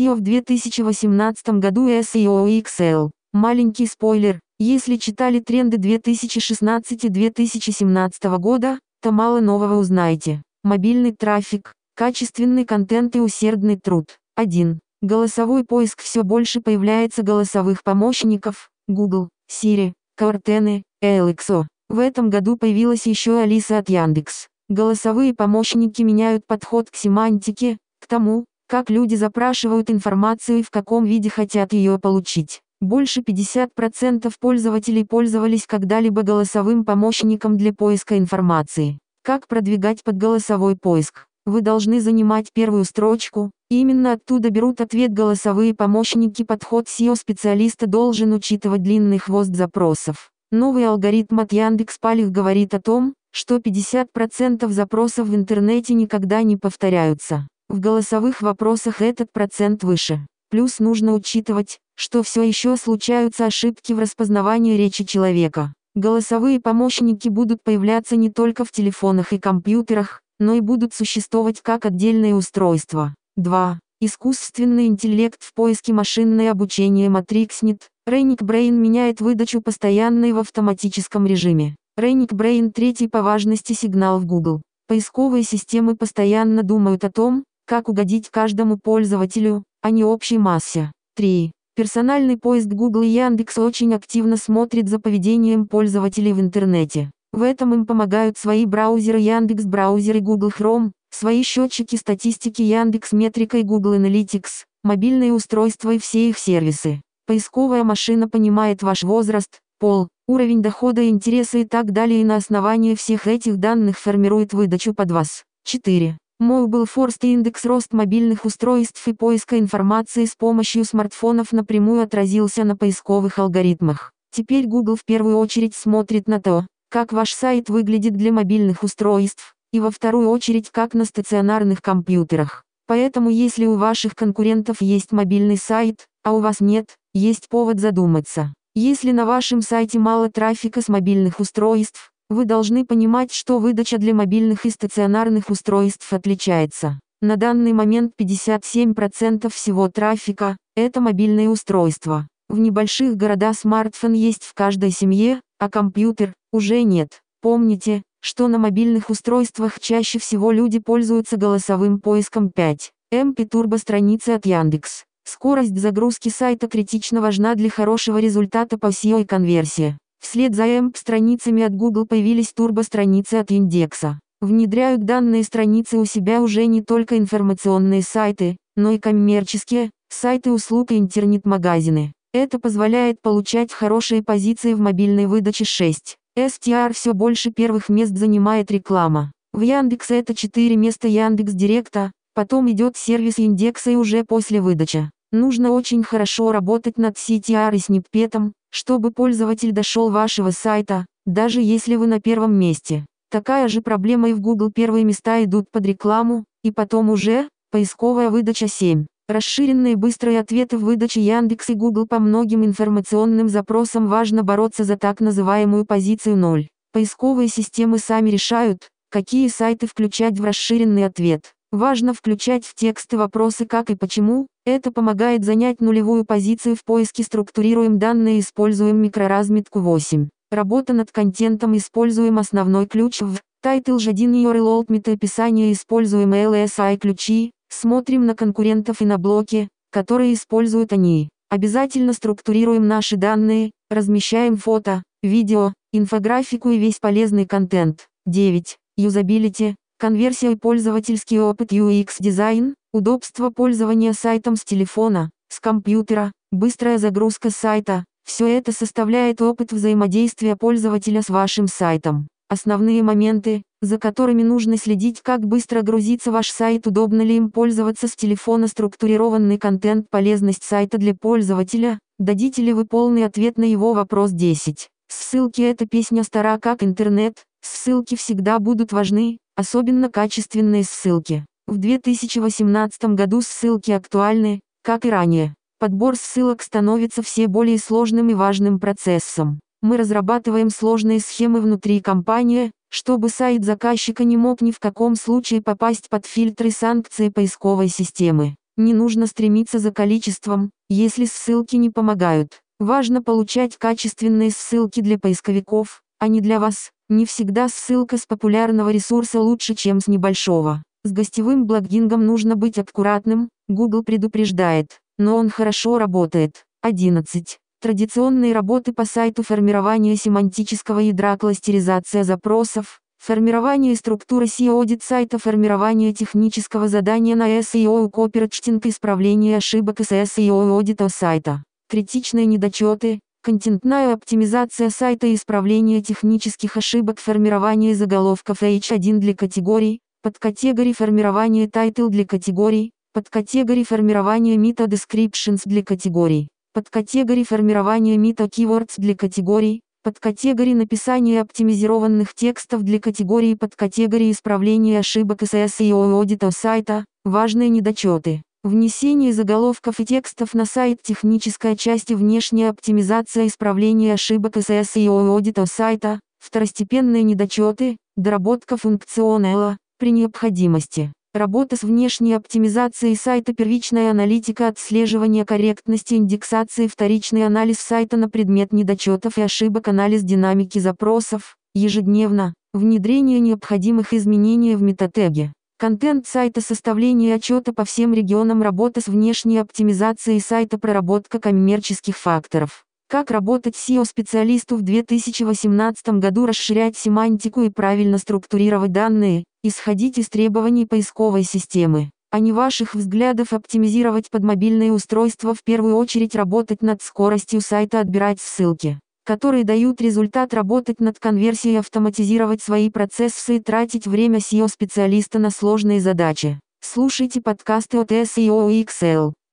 SEO в 2018 году SEO XL. Маленький спойлер, если читали тренды 2016 и 2017 года, то мало нового узнаете. Мобильный трафик, качественный контент и усердный труд. 1. Голосовой поиск все больше появляется голосовых помощников, Google, Siri, Cortana, Alexa. В этом году появилась еще Алиса от Яндекс. Голосовые помощники меняют подход к семантике, к тому, как люди запрашивают информацию и в каком виде хотят ее получить. Больше 50% пользователей пользовались когда-либо голосовым помощником для поиска информации. Как продвигать под голосовой поиск? Вы должны занимать первую строчку, именно оттуда берут ответ голосовые помощники. Подход SEO-специалиста должен учитывать длинный хвост запросов. Новый алгоритм от Яндекс.Палих говорит о том, что 50% запросов в интернете никогда не повторяются. В голосовых вопросах этот процент выше. Плюс нужно учитывать, что все еще случаются ошибки в распознавании речи человека. Голосовые помощники будут появляться не только в телефонах и компьютерах, но и будут существовать как отдельные устройства. 2. Искусственный интеллект в поиске машинное обучение Matrixnet. Renic Brain меняет выдачу постоянной в автоматическом режиме. Renic Brain третий по важности сигнал в Google. Поисковые системы постоянно думают о том, как угодить каждому пользователю, а не общей массе. 3. Персональный поиск Google и Яндекс очень активно смотрит за поведением пользователей в интернете. В этом им помогают свои браузеры Яндекс браузер и Google Chrome, свои счетчики статистики Яндекс Метрика и Google Analytics, мобильные устройства и все их сервисы. Поисковая машина понимает ваш возраст, пол, уровень дохода, интересы и так далее и на основании всех этих данных формирует выдачу под вас. 4. Mobile Force индекс рост мобильных устройств и поиска информации с помощью смартфонов напрямую отразился на поисковых алгоритмах. Теперь Google в первую очередь смотрит на то, как ваш сайт выглядит для мобильных устройств, и во вторую очередь как на стационарных компьютерах. Поэтому если у ваших конкурентов есть мобильный сайт, а у вас нет, есть повод задуматься. Если на вашем сайте мало трафика с мобильных устройств, вы должны понимать, что выдача для мобильных и стационарных устройств отличается. На данный момент 57% всего трафика – это мобильные устройства. В небольших городах смартфон есть в каждой семье, а компьютер – уже нет. Помните, что на мобильных устройствах чаще всего люди пользуются голосовым поиском 5. MP Turbo страницы от Яндекс. Скорость загрузки сайта критично важна для хорошего результата по SEO и конверсии. Вслед за AMP-страницами от Google появились турбо-страницы от индекса. Внедряют данные страницы у себя уже не только информационные сайты, но и коммерческие, сайты услуг и интернет-магазины. Это позволяет получать хорошие позиции в мобильной выдаче 6. STR все больше первых мест занимает реклама. В Яндекс это 4 места Яндекс Директа, потом идет сервис индекса и уже после выдачи. Нужно очень хорошо работать над CTR и сниппетом, чтобы пользователь дошел вашего сайта, даже если вы на первом месте. Такая же проблема и в Google первые места идут под рекламу, и потом уже, поисковая выдача 7. Расширенные быстрые ответы в выдаче Яндекс и Google по многим информационным запросам важно бороться за так называемую позицию 0. Поисковые системы сами решают, какие сайты включать в расширенный ответ. Важно включать в тексты вопросы как и почему, это помогает занять нулевую позицию в поиске структурируем данные используем микроразметку 8. Работа над контентом используем основной ключ в Title J1 URL Alt описание используем LSI ключи, смотрим на конкурентов и на блоки, которые используют они. Обязательно структурируем наши данные, размещаем фото, видео, инфографику и весь полезный контент. 9. Юзабилити, Конверсия и пользовательский опыт UX дизайн, удобство пользования сайтом с телефона, с компьютера, быстрая загрузка сайта – все это составляет опыт взаимодействия пользователя с вашим сайтом. Основные моменты, за которыми нужно следить, как быстро грузится ваш сайт, удобно ли им пользоваться с телефона, структурированный контент, полезность сайта для пользователя, дадите ли вы полный ответ на его вопрос 10. Ссылки эта песня стара как интернет, ссылки всегда будут важны, особенно качественные ссылки. В 2018 году ссылки актуальны, как и ранее. Подбор ссылок становится все более сложным и важным процессом. Мы разрабатываем сложные схемы внутри компании, чтобы сайт заказчика не мог ни в каком случае попасть под фильтры санкции поисковой системы. Не нужно стремиться за количеством, если ссылки не помогают. Важно получать качественные ссылки для поисковиков, а не для вас. Не всегда ссылка с популярного ресурса лучше, чем с небольшого. С гостевым блогингом нужно быть аккуратным, Google предупреждает, но он хорошо работает. 11. Традиционные работы по сайту формирование семантического ядра кластеризация запросов, формирование структуры SEO-аудит сайта формирование технического задания на SEO копирчтинг исправление ошибок из SEO аудита сайта, критичные недочеты, контентная оптимизация сайта и исправление технических ошибок формирование заголовков H1 для категорий, подкатегорий формирование title для категорий, подкатегорий формирование meta descriptions для категорий подкатегорий формирования мета keywords для категорий, подкатегорий написания оптимизированных текстов для категории подкатегории исправления ошибок SEO аудита сайта, важные недочеты. Внесение заголовков и текстов на сайт техническая часть. И внешняя оптимизация исправления ошибок из SEO аудита сайта, второстепенные недочеты, доработка функционала, при необходимости. Работа с внешней оптимизацией сайта. Первичная аналитика. Отслеживание корректности индексации. Вторичный анализ сайта на предмет недочетов и ошибок. Анализ динамики запросов, ежедневно, внедрение необходимых изменений в метатеге. Контент сайта составление отчета по всем регионам работа с внешней оптимизацией сайта проработка коммерческих факторов. Как работать SEO-специалисту в 2018 году расширять семантику и правильно структурировать данные, исходить из требований поисковой системы, а не ваших взглядов оптимизировать под мобильные устройства в первую очередь работать над скоростью сайта отбирать ссылки, которые дают результат работать над конверсией автоматизировать свои процессы и тратить время SEO-специалиста на сложные задачи. Слушайте подкасты от SEO XL.